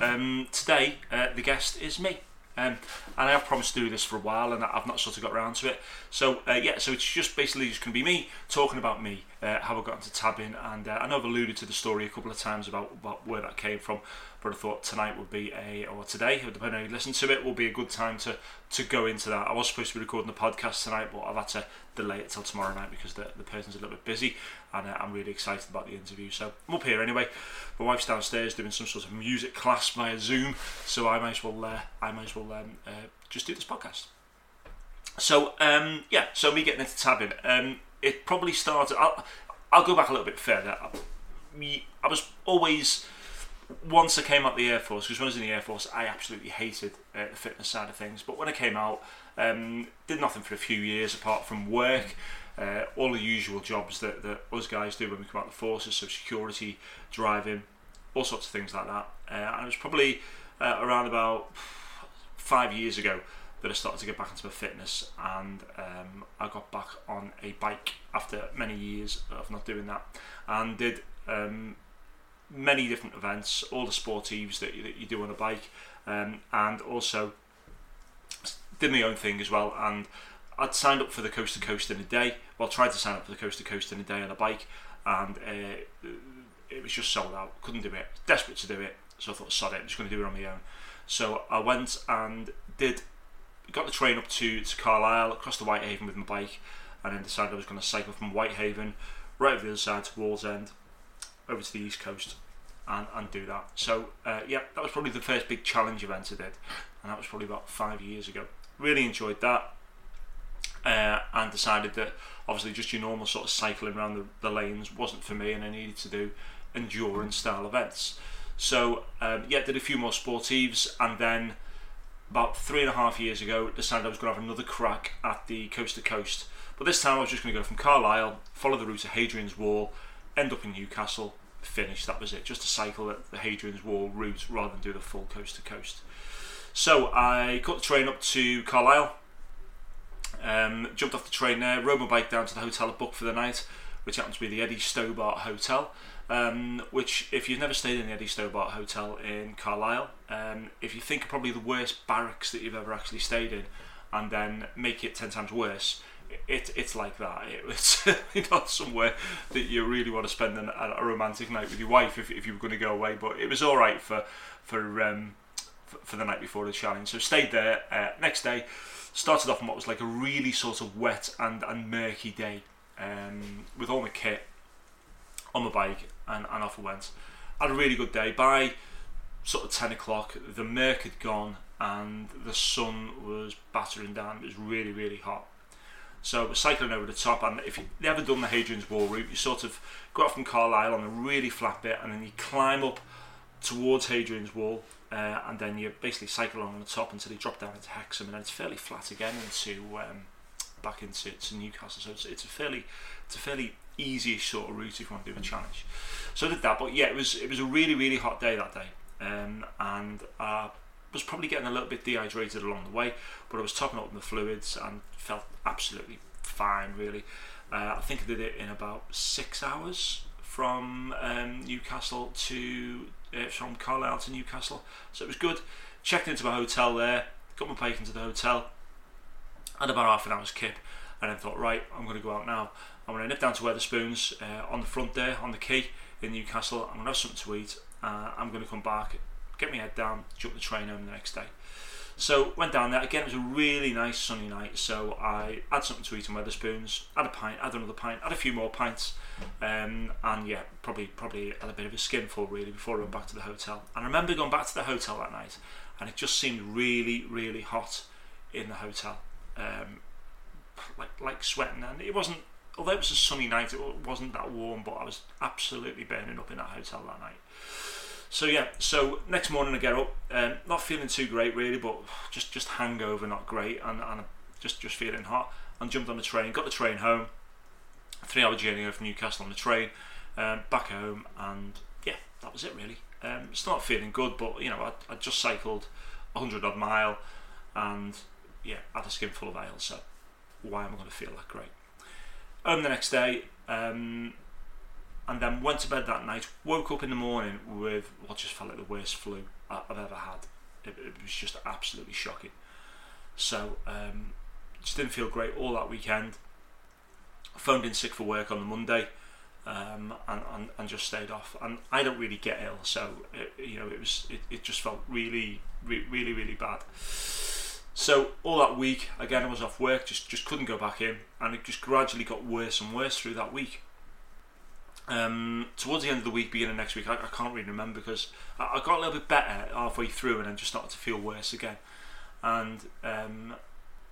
Um, today uh, the guest is me. Um, and I have promised to do this for a while, and I've not sort of got around to it. So uh, yeah, so it's just basically just going to be me talking about me, uh, how I got into tabbing, and uh, I know I've alluded to the story a couple of times about, about where that came from, but I thought tonight would be a, or today, depending on you listen to it, will be a good time to to go into that. I was supposed to be recording the podcast tonight, but I've had to delay it till tomorrow night because the, the person's a little bit busy, and uh, I'm really excited about the interview. So I'm up here anyway. My wife's downstairs doing some sort of music class via Zoom, so I might as well uh, I might as well um, uh, just do this podcast. So um, yeah, so me getting into tabbing, um, it probably started. I'll, I'll go back a little bit further. Me, I was always once I came out the Air Force, because when I was in the Air Force, I absolutely hated uh, the fitness side of things. But when I came out, um, did nothing for a few years apart from work, uh, all the usual jobs that, that us guys do when we come out of the forces, so security, driving, all sorts of things like that. Uh, and it was probably uh, around about five years ago that I started to get back into my fitness, and um, I got back on a bike after many years of not doing that, and did. Um, many different events, all the sportives that you, that you do on a bike, um, and also did my own thing as well. And I'd signed up for the coast to coast in a day. Well, tried to sign up for the coast to coast in a day on a bike, and uh, it was just sold out. Couldn't do it. Desperate to do it, so I thought, sod it, I'm just going to do it on my own. So I went and did. Got the train up to, to Carlisle, across the Whitehaven with my bike, and then decided I was going to cycle from Whitehaven right over the other side to Wallsend over to the east coast and, and do that. So uh, yeah, that was probably the first big challenge event I did, and that was probably about five years ago. Really enjoyed that, uh, and decided that obviously just your normal sort of cycling around the, the lanes wasn't for me, and I needed to do endurance style events. So um, yeah, did a few more sportives, and then about three and a half years ago, decided I was going to have another crack at the coast to coast. But this time I was just going to go from Carlisle, follow the route to Hadrian's Wall, end up in Newcastle, finish. That was it. Just to cycle at the Hadrian's Wall route rather than do the full coast to coast. So I cut the train up to Carlisle, um, jumped off the train there, rode my bike down to the hotel I booked for the night, which happened to be the Eddie Stobart Hotel. Um, which, if you've never stayed in the Eddie Stobart Hotel in Carlisle, um, if you think of probably the worst barracks that you've ever actually stayed in, and then make it ten times worse, it, it's like that. It's not somewhere that you really want to spend an, a romantic night with your wife if, if you were going to go away. But it was all right for for um, for, for the night before the challenge. So stayed there. Uh, next day, started off on what was like a really sort of wet and, and murky day um, with all my kit on my bike, and, and off I went. Had a really good day. By sort of ten o'clock, the murk had gone and the sun was battering down. It was really really hot. So we're cycling over the top, and if you've never done the Hadrian's Wall route, you sort of go out from Carlisle on a really flat bit, and then you climb up towards Hadrian's Wall, uh, and then you basically cycle along on the top until you drop down into Hexham, and then it's fairly flat again into um, back into to Newcastle. So it's, it's a fairly it's a fairly easy sort of route if you want to do a challenge. So I did that, but yeah, it was it was a really really hot day that day, um, and I was probably getting a little bit dehydrated along the way, but I was topping up the fluids and felt absolutely fine. Really, uh, I think I did it in about six hours from um, Newcastle to uh, from Carlisle to Newcastle, so it was good. Checked into my hotel there, got my bike into the hotel, had about half an hour's kip, and then thought, right, I'm going to go out now. I'm going to nip down to Wetherspoons uh, on the front there, on the quay in Newcastle. I'm going to have something to eat. Uh, I'm going to come back, get my head down, jump the train home the next day. So went down there again. It was a really nice sunny night. So I had something to eat in Wetherspoons. Had a pint. Had another pint. Had a few more pints. Um, and yeah, probably probably had a bit of a skinful really before I went back to the hotel. And I remember going back to the hotel that night, and it just seemed really really hot in the hotel. Um, like sweating, and it wasn't. Although it was a sunny night, it wasn't that warm, but I was absolutely burning up in that hotel that night. So yeah, so next morning I get up, um, not feeling too great really, but just just hangover, not great, and, and just just feeling hot. And jumped on the train, got the train home, three hour journey over from Newcastle on the train, um, back home, and yeah, that was it really. Um, still not feeling good, but you know I, I just cycled a 100 odd mile, and yeah, had a skin full of ale, so why am I going to feel that great? Home the next day, um, and then went to bed that night. Woke up in the morning with what just felt like the worst flu I've ever had. It, it was just absolutely shocking. So um, just didn't feel great all that weekend. Phoned in sick for work on the Monday. Um, and, and, and just stayed off. And I don't really get ill, so it, you know it was it, it just felt really re- really really bad. So all that week, again, I was off work, just just couldn't go back in, and it just gradually got worse and worse through that week. Um, towards the end of the week, beginning of next week, I, I can't really remember because I, I, got a little bit better halfway through, and then just started to feel worse again. And um,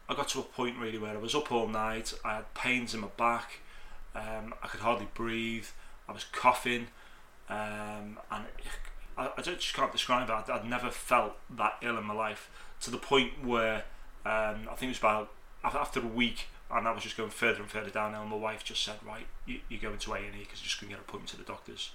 I got to a point really where I was up all night. I had pains in my back. Um, I could hardly breathe. I was coughing, um, and I, I just can't describe it. I'd, I'd, never felt that ill in my life to the point where um, I think it was about after a week and that was just going further and further down. And my wife just said, "Right, you, you go into A and E because you just couldn't get an appointment to the doctors."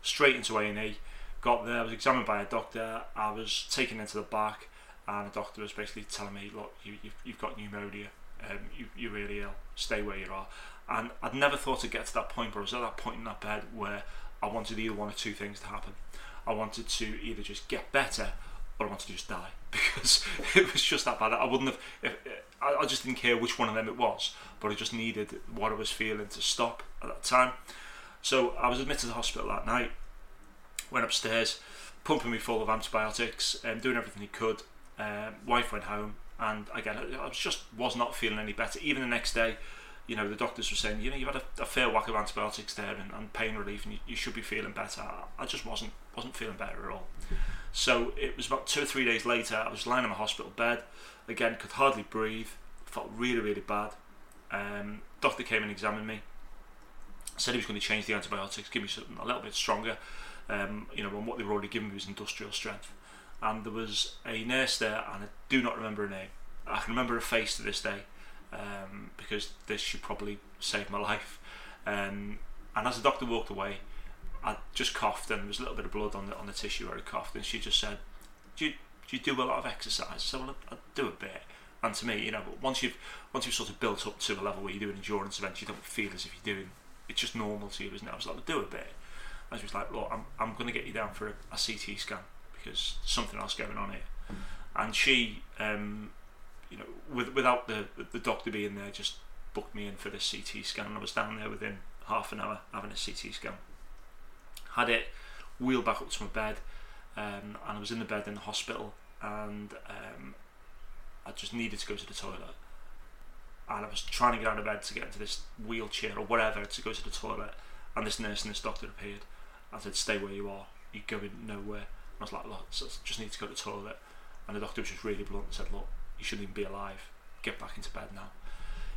Straight into A and E. Got there. I was examined by a doctor. I was taken into the back, and the doctor was basically telling me, "Look, you, you've, you've got pneumonia. Um, you, you're really ill. Stay where you are." And I'd never thought to get to that point, but I was at that point in that bed where I wanted either one or two things to happen. I wanted to either just get better or I wanted to just die because it was just that bad. I wouldn't have. If, I, I just didn't care which one of them it was, but I just needed what I was feeling to stop at that time. So I was admitted to the hospital that night. Went upstairs, pumping me full of antibiotics, and um, doing everything he could. Um, wife went home, and again, I just was not feeling any better. Even the next day, you know, the doctors were saying, you know, you've had a, a fair whack of antibiotics there and, and pain relief, and you, you, should be feeling better. I, just wasn't wasn't feeling better at all. So it was about two or three days later. I was lying in my hospital bed again, could hardly breathe, felt really really bad. Um, doctor came and examined me. Said he was going to change the antibiotics, give me something a little bit stronger. Um, you know, and what they were already giving me was industrial strength. And there was a nurse there, and I do not remember her name. I can remember her face to this day um, because this should probably save my life. Um, and as the doctor walked away, I just coughed and there was a little bit of blood on the on the tissue where I coughed, and she just said, "Do you do you do a lot of exercise?" So I, do a bit. And to me, you know, once you've once you've sort of built up to a level where you're doing endurance events, you don't feel as if you're doing. It's just normal to you, isn't it? I was like, do a bit. I was like, look, I'm I'm going to get you down for a, a CT scan because something else going on here. And she, um, you know, with, without the the doctor being there, just booked me in for the CT scan, and I was down there within half an hour having a CT scan had it wheeled back up to my bed, um, and I was in the bed in the hospital, and um, I just needed to go to the toilet. And I was trying to get out of bed to get into this wheelchair or whatever to go to the toilet, and this nurse and this doctor appeared. I said, "Stay where you are. You're going nowhere." And I was like, "Look, I just need to go to the toilet." And the doctor was just really blunt and said, "Look, you shouldn't even be alive. Get back into bed now."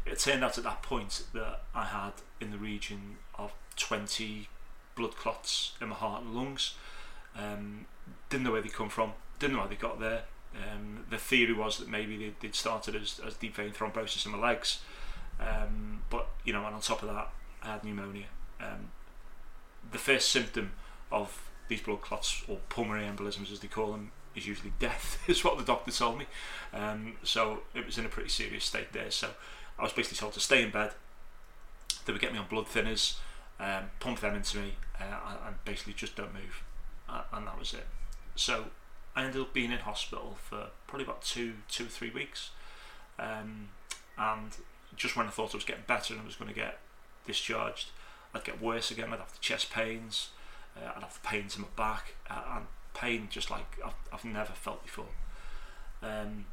It turned out at that point that I had in the region of 20 blood clots in my heart and lungs. Um, didn't know where they come from. Didn't know how they got there. Um, the theory was that maybe they, would started as, as deep vein thrombosis in my legs. Um, but you know, and on top of that, I had pneumonia. Um, the first symptom of these blood clots or pulmonary embolisms, as they call them, is usually death. is what the doctor told me. Um, so it was in a pretty serious state there. So I was basically told to stay in bed. They would get me on blood thinners um, pump them into me, uh, and basically just don't move, and that was it. So I ended up being in hospital for probably about two, two or three weeks, um, and just when I thought I was getting better and I was going to get discharged, I'd get worse again. I'd have the chest pains, uh, I'd have the pains in my back, uh, and pain just like I've, I've never felt before. Um,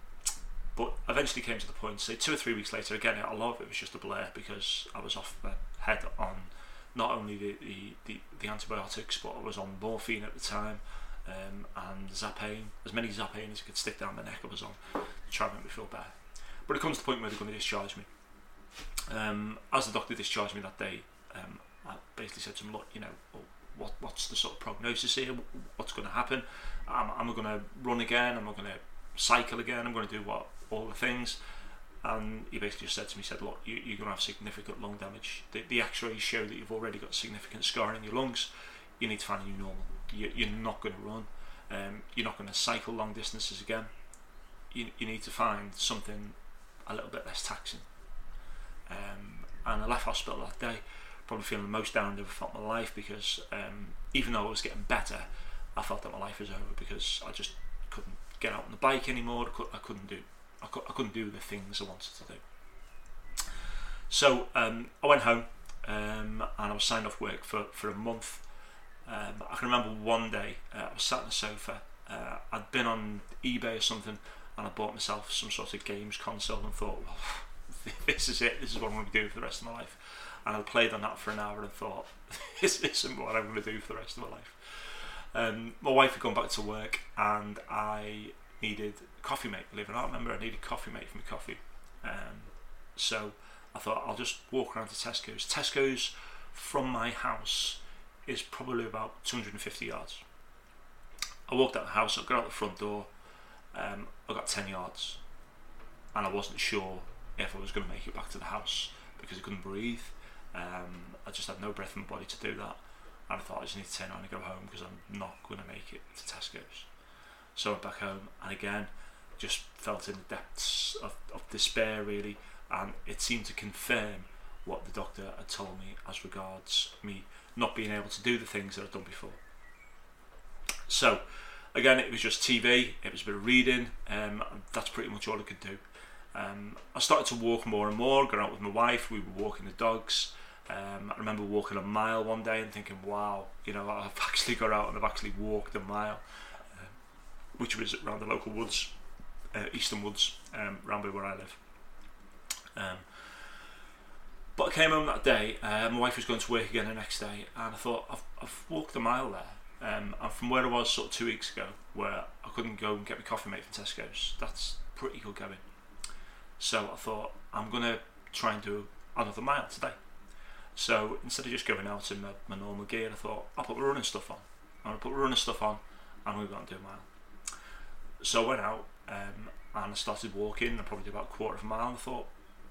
but eventually came to the point, say two or three weeks later, again, a lot of it was just a blur because I was off my head on not only the, the, the, the, antibiotics, but I was on morphine at the time um, and Zapain, as many Zapain as I could stick down my neck I was on to try and make me feel better. But it comes to the point where they're going to discharge me. Um, as the doctor discharged me that day, um, I basically said to him, look, you know, what, what's the sort of prognosis here? What's going to happen? Am, am I going to run again? Am I going to cycle again? I'm going to do what all the things. And he basically just said to me, said, look, you, you're going to have significant lung damage. The, the x-rays show that you've already got significant scarring in your lungs. You need to find a new normal. You, you're not going to run. Um, you're not going to cycle long distances again. You, you need to find something a little bit less taxing. Um, and I left hospital that day, probably feeling the most down I've ever felt my life because um, even though I was getting better, I felt that my life was over because I just couldn't get out on the bike anymore. I, could, I couldn't do I couldn't do the things I wanted to do. So um, I went home um, and I was signed off work for, for a month. Um, I can remember one day uh, I was sat on the sofa. Uh, I'd been on eBay or something and I bought myself some sort of games console and thought, well, this is it. This is what I'm going to do for the rest of my life. And I played on that for an hour and thought, this isn't what I'm going to do for the rest of my life. Um, my wife had gone back to work and I needed coffee mate. Believe it or not, I remember I needed coffee mate for my coffee. Um, so I thought I'll just walk around to Tesco's. Tesco's from my house is probably about 250 yards. I walked out the house, I got out the front door, um, I got 10 yards, and I wasn't sure if I was going to make it back to the house because I couldn't breathe. Um, I just had no breath in my body to do that, and I thought I just need to turn around and go home because I'm not going to make it to Tesco's. So I went back home, and again, just felt in the depths of, of despair really, and it seemed to confirm what the doctor had told me as regards me not being able to do the things that I'd done before. So, again, it was just TV, it was a bit of reading, um, that's pretty much all I could do. Um, I started to walk more and more, going out with my wife, we were walking the dogs. Um, I remember walking a mile one day and thinking, wow, you know, I've actually got out and I've actually walked a mile, uh, which was around the local woods, uh, Eastern Woods, um, around where I live. Um, but I came home that day, uh, my wife was going to work again the next day, and I thought, I've, I've walked a mile there. Um, and from where I was sort of two weeks ago, where I couldn't go and get my coffee mate from Tesco's, that's pretty good going. So I thought, I'm going to try and do another mile today. So instead of just going out in my, my normal gear, I thought, I'll put running stuff on. I'm to put running stuff on, and we're to do a mile. So I went out, um, and I started walking, I probably did about a quarter of a mile, and I thought,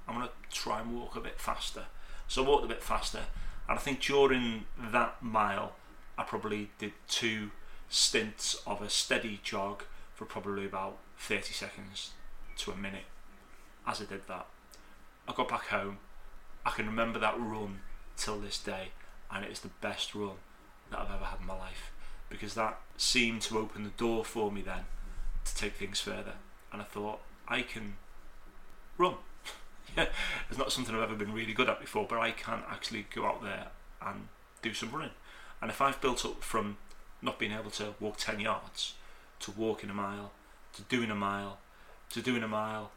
I'm to try and walk a bit faster. So I walked a bit faster, and I think during that mile, I probably did two stints of a steady jog for probably about 30 seconds to a minute. As I did that, I got back home. I can remember that run till this day, and it is the best run that I've ever had in my life because that seemed to open the door for me then to take things further. And I thought, I can run. yeah, it's not something I've ever been really good at before, but I can actually go out there and do some running. And if I've built up from not being able to walk 10 yards to walking a mile, to doing a mile, to doing a mile,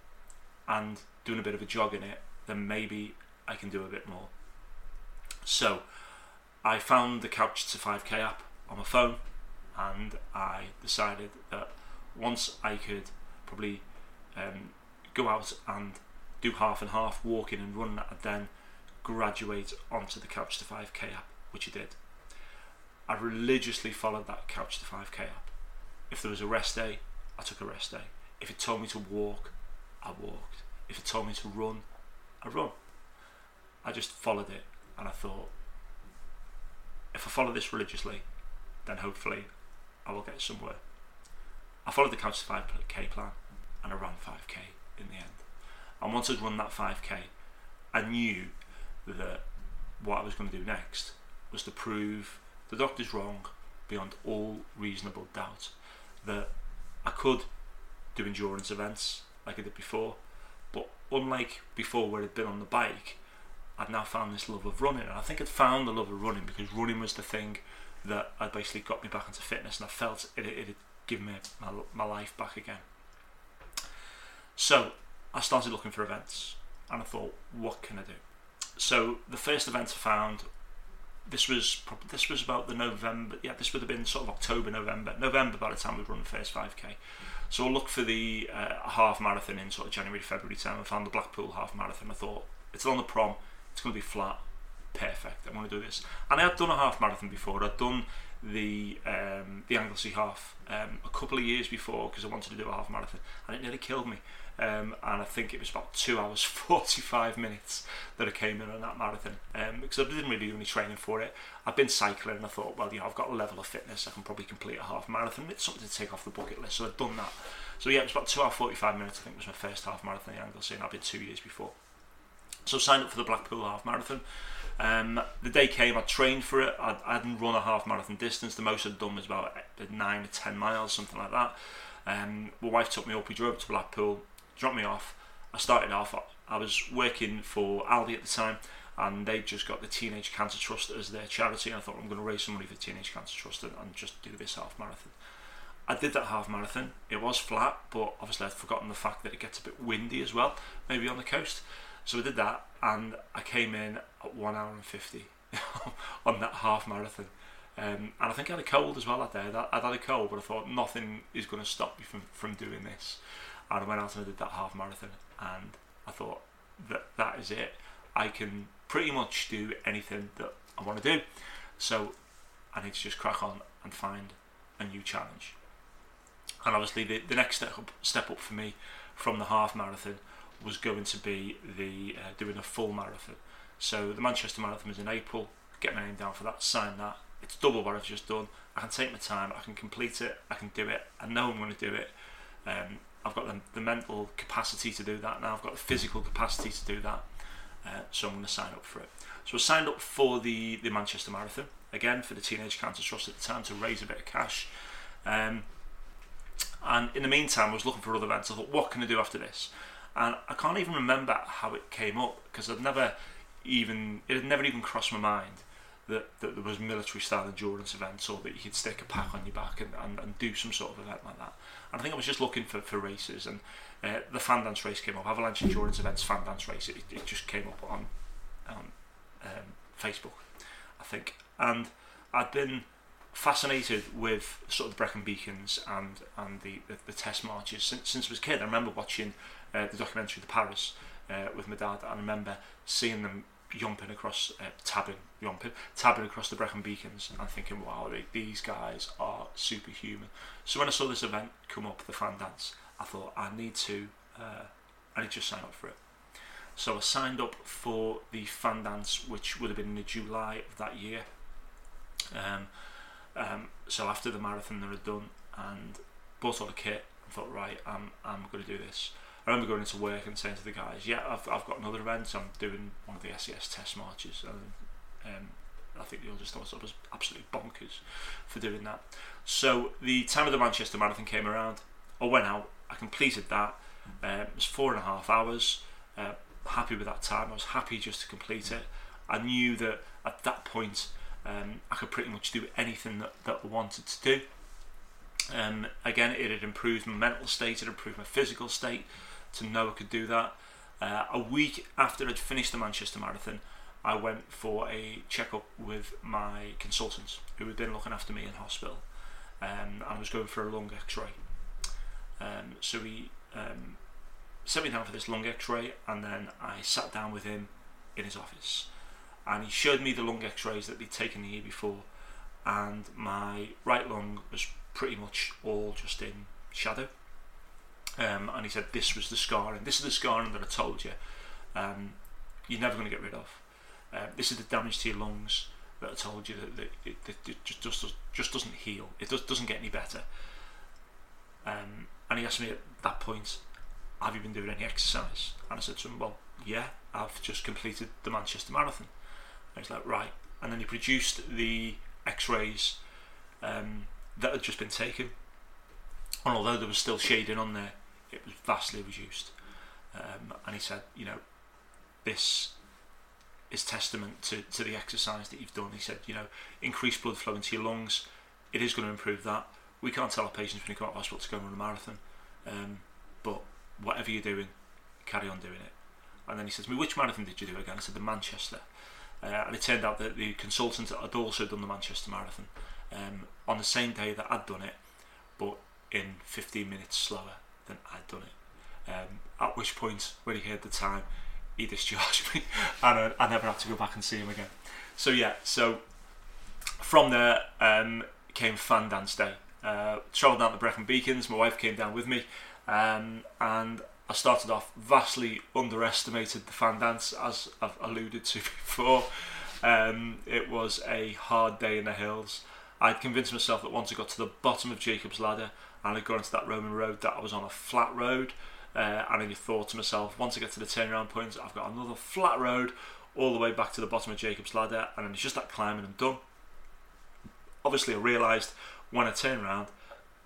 and doing a bit of a jog in it, then maybe I can do a bit more. So I found the Couch to 5k app on my phone and I decided that once I could probably um, go out and do half and half walking and running, I'd then graduate onto the Couch to 5k app, which I did. I religiously followed that Couch to 5k app. If there was a rest day, I took a rest day. If it told me to walk, I walked. If it told me to run, I run. I just followed it and I thought, if I follow this religiously, then hopefully I will get somewhere. I followed the Couch to 5k plan and I ran 5k in the end. And once I'd run that 5k, I knew that what I was going to do next was to prove the doctor's wrong beyond all reasonable doubt that I could do endurance events like I did before, but unlike before where I'd been on the bike, I'd now found this love of running. And I think I'd found the love of running because running was the thing that had basically got me back into fitness and I felt it, it had given me my, my life back again. So I started looking for events and I thought, what can I do? So the first event I found, this was probably, this was about the November, yeah, this would have been sort of October, November, November by the time we'd run the first 5k. So I looked for the uh, half marathon in sort of January, February time. I found the Blackpool half marathon. I thought, It's on the prom. It's going to be flat. Perfect. I'm going to do this. And I had done a half marathon before. I'd done the um, the Anglesey half um, a couple of years before because I wanted to do a half marathon, and it nearly killed me. Um, and I think it was about two hours forty five minutes that I came in on that marathon um, because I didn't really do any training for it. I'd been cycling and I thought, well, you know, I've got a level of fitness, I can probably complete a half marathon. It's something to take off the bucket list, so I've done that. So yeah, it was about two hours forty five minutes. I think was my first half marathon in Anglesey, and I've been two years before. So I signed up for the Blackpool half marathon. Um, the day came, I trained for it. I, I hadn't run a half marathon distance. The most I'd done was about nine or ten miles, something like that. Um, my wife took me up. We drove up to Blackpool, dropped me off. I started off. I was working for Aldi at the time, and they just got the Teenage Cancer Trust as their charity. And I thought I'm going to raise some money for Teenage Cancer Trust and, and just do this half marathon. I did that half marathon. It was flat, but obviously I'd forgotten the fact that it gets a bit windy as well, maybe on the coast. So I did that, and I came in at one hour and fifty on that half marathon. Um, and I think I had a cold as well that day. I'd had a cold, but I thought nothing is going to stop me from, from doing this. And I went out and I did that half marathon, and I thought that that is it. I can pretty much do anything that I want to do. So I need to just crack on and find a new challenge. And obviously, the, the next step up, step up for me from the half marathon was going to be the uh, doing a full marathon. So the Manchester Marathon was in April. Get my name down for that. Sign that. It's double what I've just done. I can take my time. I can complete it. I can do it. I know I'm going to do it. Um, I've got the, the mental capacity to do that now. I've got the physical capacity to do that. Uh, so I'm going to sign up for it. So I signed up for the, the Manchester Marathon again for the Teenage Cancer Trust at the time to raise a bit of cash. Um, and in the meantime, I was looking for other events. I thought, what can I do after this? And I can't even remember how it came up because I'd never even it had never even crossed my mind that, that there was military style endurance events or that you could stick a pack on your back and, and, and do some sort of event like that. And I think I was just looking for, for races and uh, the fan dance race came up, Avalanche Endurance Events fan dance race, it, it just came up on, on um, Facebook, I think. And I'd been fascinated with sort of the Brecon Beacons and and the, the, the test marches since, since I was a kid. I remember watching uh, the documentary The Paras uh, with my dad. I remember seeing them jumping across, uh, tabbing, jumping, tabbing across the Brecon Beacons and thinking, wow, they, these guys are superhuman. So when I saw this event come up, the fan dance, I thought I need to, uh, I need to sign up for it. So I signed up for the fan dance, which would have been in July of that year. Um, um, so after the marathon that I'd done and bought all the kit, I thought, right, I'm, I'm going to do this. I remember going into work and saying to the guys, "Yeah, I've, I've got another event. I'm doing one of the SAS test marches." And um, I think they all just thought I was absolutely bonkers for doing that. So the time of the Manchester Marathon came around. I went out. I completed that. Um, it was four and a half hours. Uh, happy with that time. I was happy just to complete it. I knew that at that point um, I could pretty much do anything that, that I wanted to do. Um, again, it had improved my mental state, it improved my physical state to know I could do that. Uh, a week after I'd finished the Manchester Marathon, I went for a checkup with my consultants who had been looking after me in hospital. Um, and I was going for a lung x ray. Um, so he um, me down for this lung x ray, and then I sat down with him in his office. And he showed me the lung x rays that they'd taken the year before, and my right lung was pretty much all just in shadow. Um, and he said this was the scarring. This is the scarring that I told you. Um, you're never going to get rid of. Uh, this is the damage to your lungs that I told you that, that, it, that it just, just just doesn't heal. It does, doesn't get any better. Um, and he asked me at that point, "Have you been doing any exercise?" And I said to him, "Well, yeah, I've just completed the Manchester Marathon." And he's like, "Right." And then he produced the X-rays um, that had just been taken. And although there was still shading on there, it was vastly reduced. Um, and he said, you know, this is testament to, to the exercise that you've done. He said, you know, increased blood flow into your lungs, it is going to improve that. We can't tell our patients when they come out of hospital to go and run a marathon, um, but whatever you're doing, carry on doing it. And then he says to me, which marathon did you do again? I said, the Manchester. Uh, and it turned out that the consultant had also done the Manchester Marathon um, on the same day that I'd done it, but in 15 minutes slower than I'd done it. Um, at which point, when he heard the time, he discharged me, and I, I never had to go back and see him again. So yeah, so from there um, came Fan Dance Day. Uh, travelled down to Brecon Beacons. My wife came down with me, um, and I started off vastly underestimated the fan dance, as I've alluded to before. Um, it was a hard day in the hills. I'd convinced myself that once I got to the bottom of Jacob's Ladder and I'd gone into that Roman road, that I was on a flat road. Uh, and then thought to myself, once I get to the turnaround point, I've got another flat road all the way back to the bottom of Jacob's Ladder, and then it's just that climb and done. Obviously, I realised when I turned around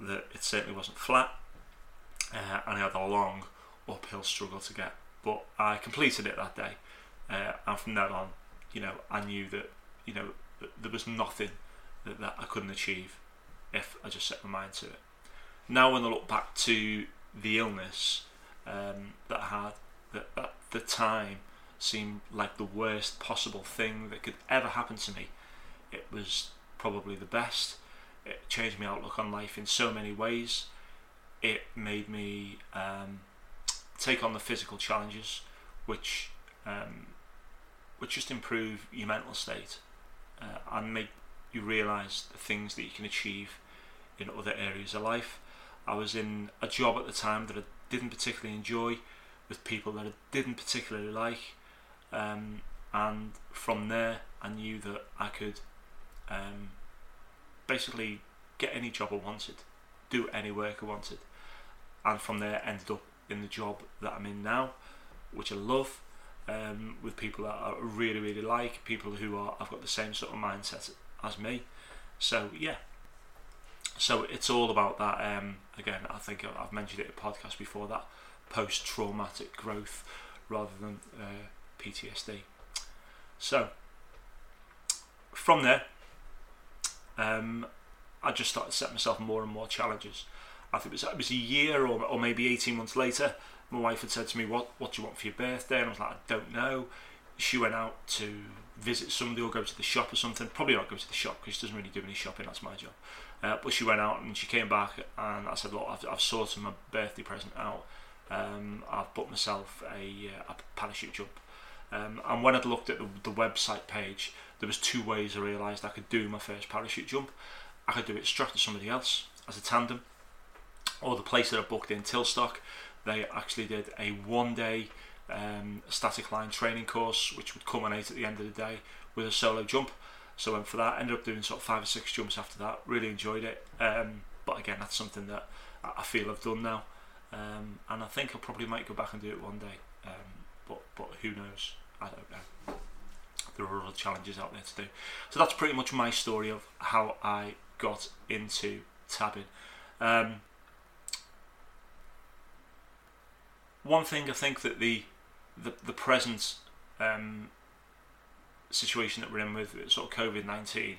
that it certainly wasn't flat, uh, and I had a long uphill struggle to get. But I completed it that day, uh, and from then on, you know, I knew that you know that there was nothing that, that I couldn't achieve if I just set my mind to it. Now, when I look back to the illness um, that I had, that at the time seemed like the worst possible thing that could ever happen to me, it was probably the best. It changed my outlook on life in so many ways. It made me um, take on the physical challenges, which um, which just improve your mental state uh, and make you realise the things that you can achieve in other areas of life. I was in a job at the time that I didn't particularly enjoy, with people that I didn't particularly like, um, and from there I knew that I could um, basically get any job I wanted, do any work I wanted, and from there ended up in the job that I'm in now, which I love, um, with people that I really really like, people who are I've got the same sort of mindset as me. So yeah, so it's all about that. Um, again, I think I've mentioned it in a podcast before that post traumatic growth rather than uh, PTSD. So from there, um, I just started setting myself more and more challenges. I think it was, it was a year or, or maybe 18 months later, my wife had said to me, what, what do you want for your birthday? And I was like, I don't know. She went out to visit somebody or go to the shop or something. Probably not go to the shop because she doesn't really do any shopping, that's my job. Uh, but she went out and she came back and I said, look, I've, I've sorted my birthday present out. Um, I've booked myself a, uh, a parachute jump. Um, and when I'd looked at the, the website page, there was two ways I realised I could do my first parachute jump. I could do it strapped to somebody else as a tandem, or the place that I booked in Tilstock, they actually did a one day um, static line training course, which would culminate at the end of the day with a solo jump. So I went for that. Ended up doing sort of five or six jumps after that. Really enjoyed it. Um, but again, that's something that I feel I've done now, um, and I think I probably might go back and do it one day. Um, but but who knows? I don't know. There are other challenges out there to do. So that's pretty much my story of how I got into tabbing. Um, one thing I think that the the, the present um, situation that we're in with sort of COVID nineteen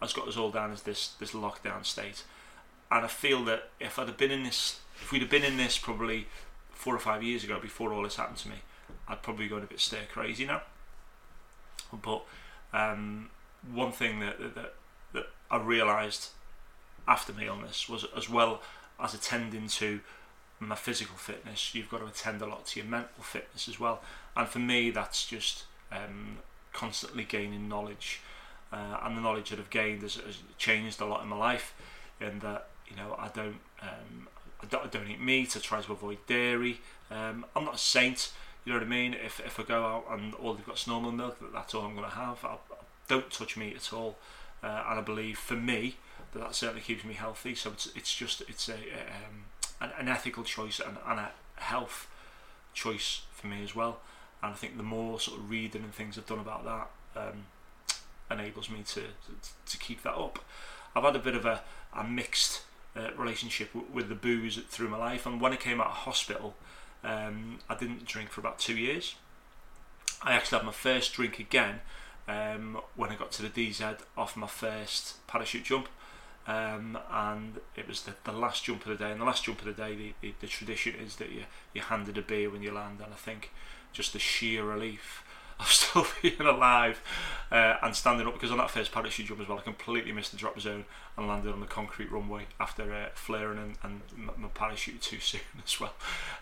has got us all down as this this lockdown state, and I feel that if I'd have been in this, if we'd have been in this probably four or five years ago before all this happened to me, I'd probably gone a bit stir crazy now. But um, one thing that, that that I realised after my illness was as well as attending to my physical fitness, you've got to attend a lot to your mental fitness as well. And for me, that's just um, constantly gaining knowledge. Uh, and the knowledge that I've gained has, has, changed a lot in my life. In that, you know, I don't, um, I don't, I don't eat meat. I try to avoid dairy. Um, I'm not a saint. You know what I mean? If, if I go out and all they've got is normal milk, that that's all I'm going to have. I, I don't touch meat at all. Uh, and I believe for me that that certainly keeps me healthy. So it's it's just it's a um, an, an ethical choice and, and a health choice for me as well. And I think the more sort of reading and things I've done about that um, enables me to, to, to keep that up. I've had a bit of a, a mixed uh, relationship w- with the booze through my life, and when I came out of hospital, um, I didn't drink for about two years. I actually had my first drink again um, when I got to the DZ off my first parachute jump. Um, and it was the, the last jump of the day. And the last jump of the day, the, the, the tradition is that you you're handed a beer when you land. And I think just the sheer relief of still being alive uh, and standing up because on that first parachute jump as well, I completely missed the drop zone and landed on the concrete runway after uh, flaring and, and my parachute too soon as well.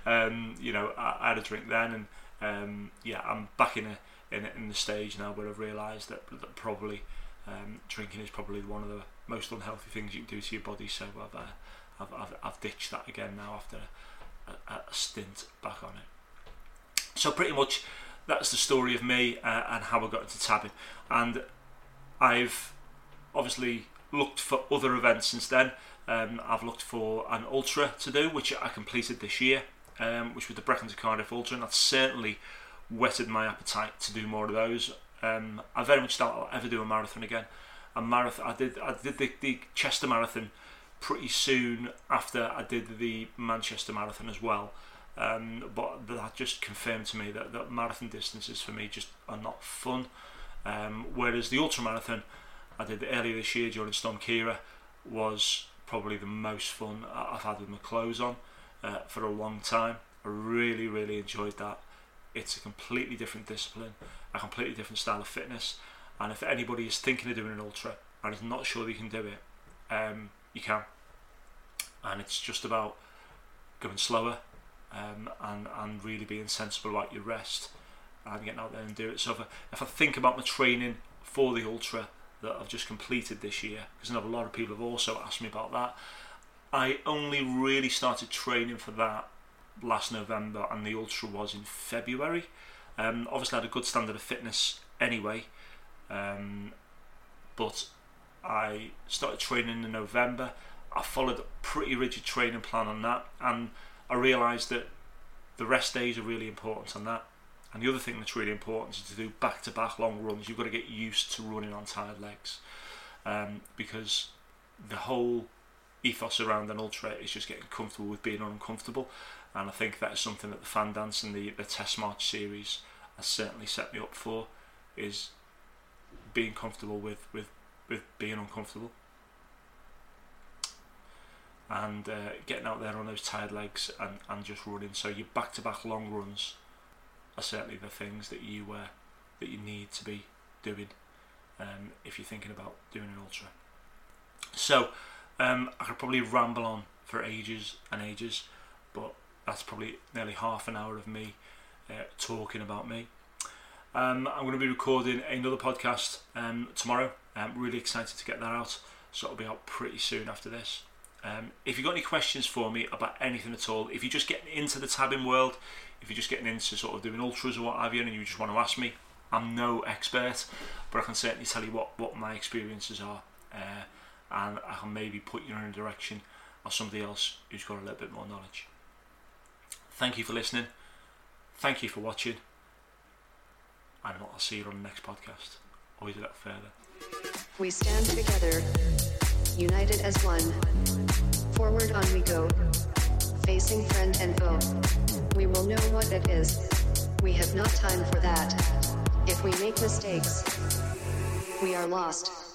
Um, you know, I, I, had a drink then, and um, yeah, I'm back in a in, in the stage now where I've realised that, that probably um, drinking is probably one of the most unhealthy things you can do to your body. So I've uh, I've, I've, I've ditched that again now after a, a stint back on it. So pretty much that's the story of me uh, and how I got into tabbing. And I've obviously looked for other events since then. Um, I've looked for an ultra to do, which I completed this year, um, which was the Brecon to Cardiff Ultra, and that's certainly whetted my appetite to do more of those. Um, I very much doubt I'll ever do a marathon again. A marathon, I did, I did the, the Chester Marathon pretty soon after I did the Manchester Marathon as well. Um, but that just confirmed to me that, that marathon distances for me just are not fun. Um, whereas the ultra marathon I did earlier this year during Storm Ciara was probably the most fun I've had with my clothes on uh, for a long time. I really, really enjoyed that. It's a completely different discipline, a completely different style of fitness. And if anybody is thinking of doing an ultra and is not sure they can do it, um, you can. And it's just about going slower um, and, and really being sensible about your rest and getting out there and do it. So if I, if I think about my training for the ultra that I've just completed this year, because I know a lot of people have also asked me about that, I only really started training for that last November, and the ultra was in February. Um, obviously, I had a good standard of fitness anyway, um, but I started training in November. I followed a pretty rigid training plan on that, and I realised that the rest days are really important on that. And the other thing that's really important is to do back to back long runs. You've got to get used to running on tired legs um, because the whole ethos around an ultra is just getting comfortable with being uncomfortable. And I think that is something that the fan dance and the, the test march series has certainly set me up for is being comfortable with, with, with being uncomfortable and uh, getting out there on those tired legs and, and just running. So your back to back long runs are certainly the things that you uh, that you need to be doing um, if you're thinking about doing an ultra. So um, I could probably ramble on for ages and ages, but that's probably nearly half an hour of me uh, talking about me. Um, I'm going to be recording another podcast um, tomorrow. I'm really excited to get that out, so it'll be out pretty soon after this. Um, if you've got any questions for me about anything at all, if you're just getting into the tabbing world, if you're just getting into sort of doing ultras or what have you, and you just want to ask me, I'm no expert, but I can certainly tell you what, what my experiences are, uh, and I can maybe put you in a direction of somebody else who's got a little bit more knowledge. Thank you for listening. Thank you for watching. And I'll see you on the next podcast. Always a little further. We stand together, united as one. Forward on we go, facing friend and foe. We will know what it is. We have not time for that. If we make mistakes, we are lost.